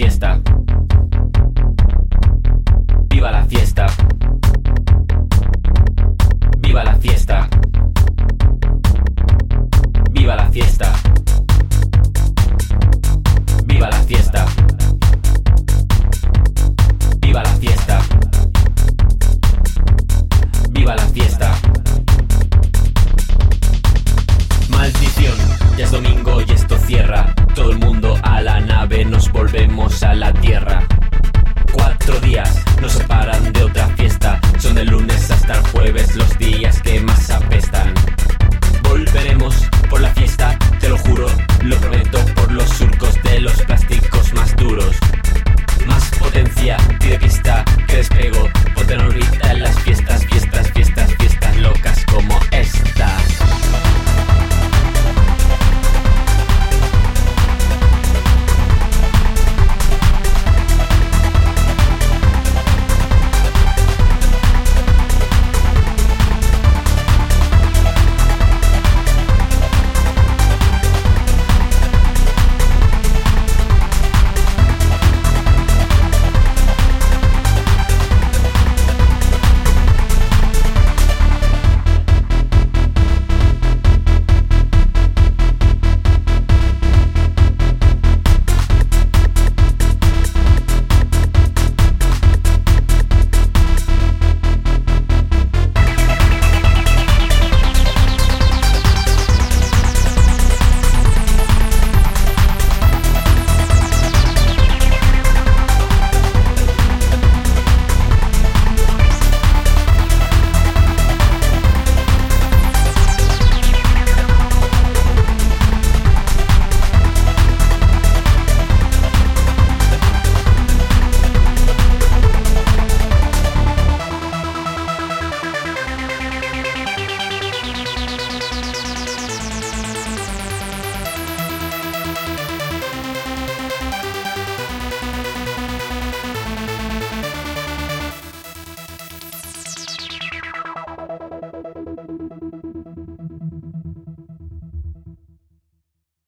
fiesta. Viva la fiesta. Viva la fiesta. la tierra.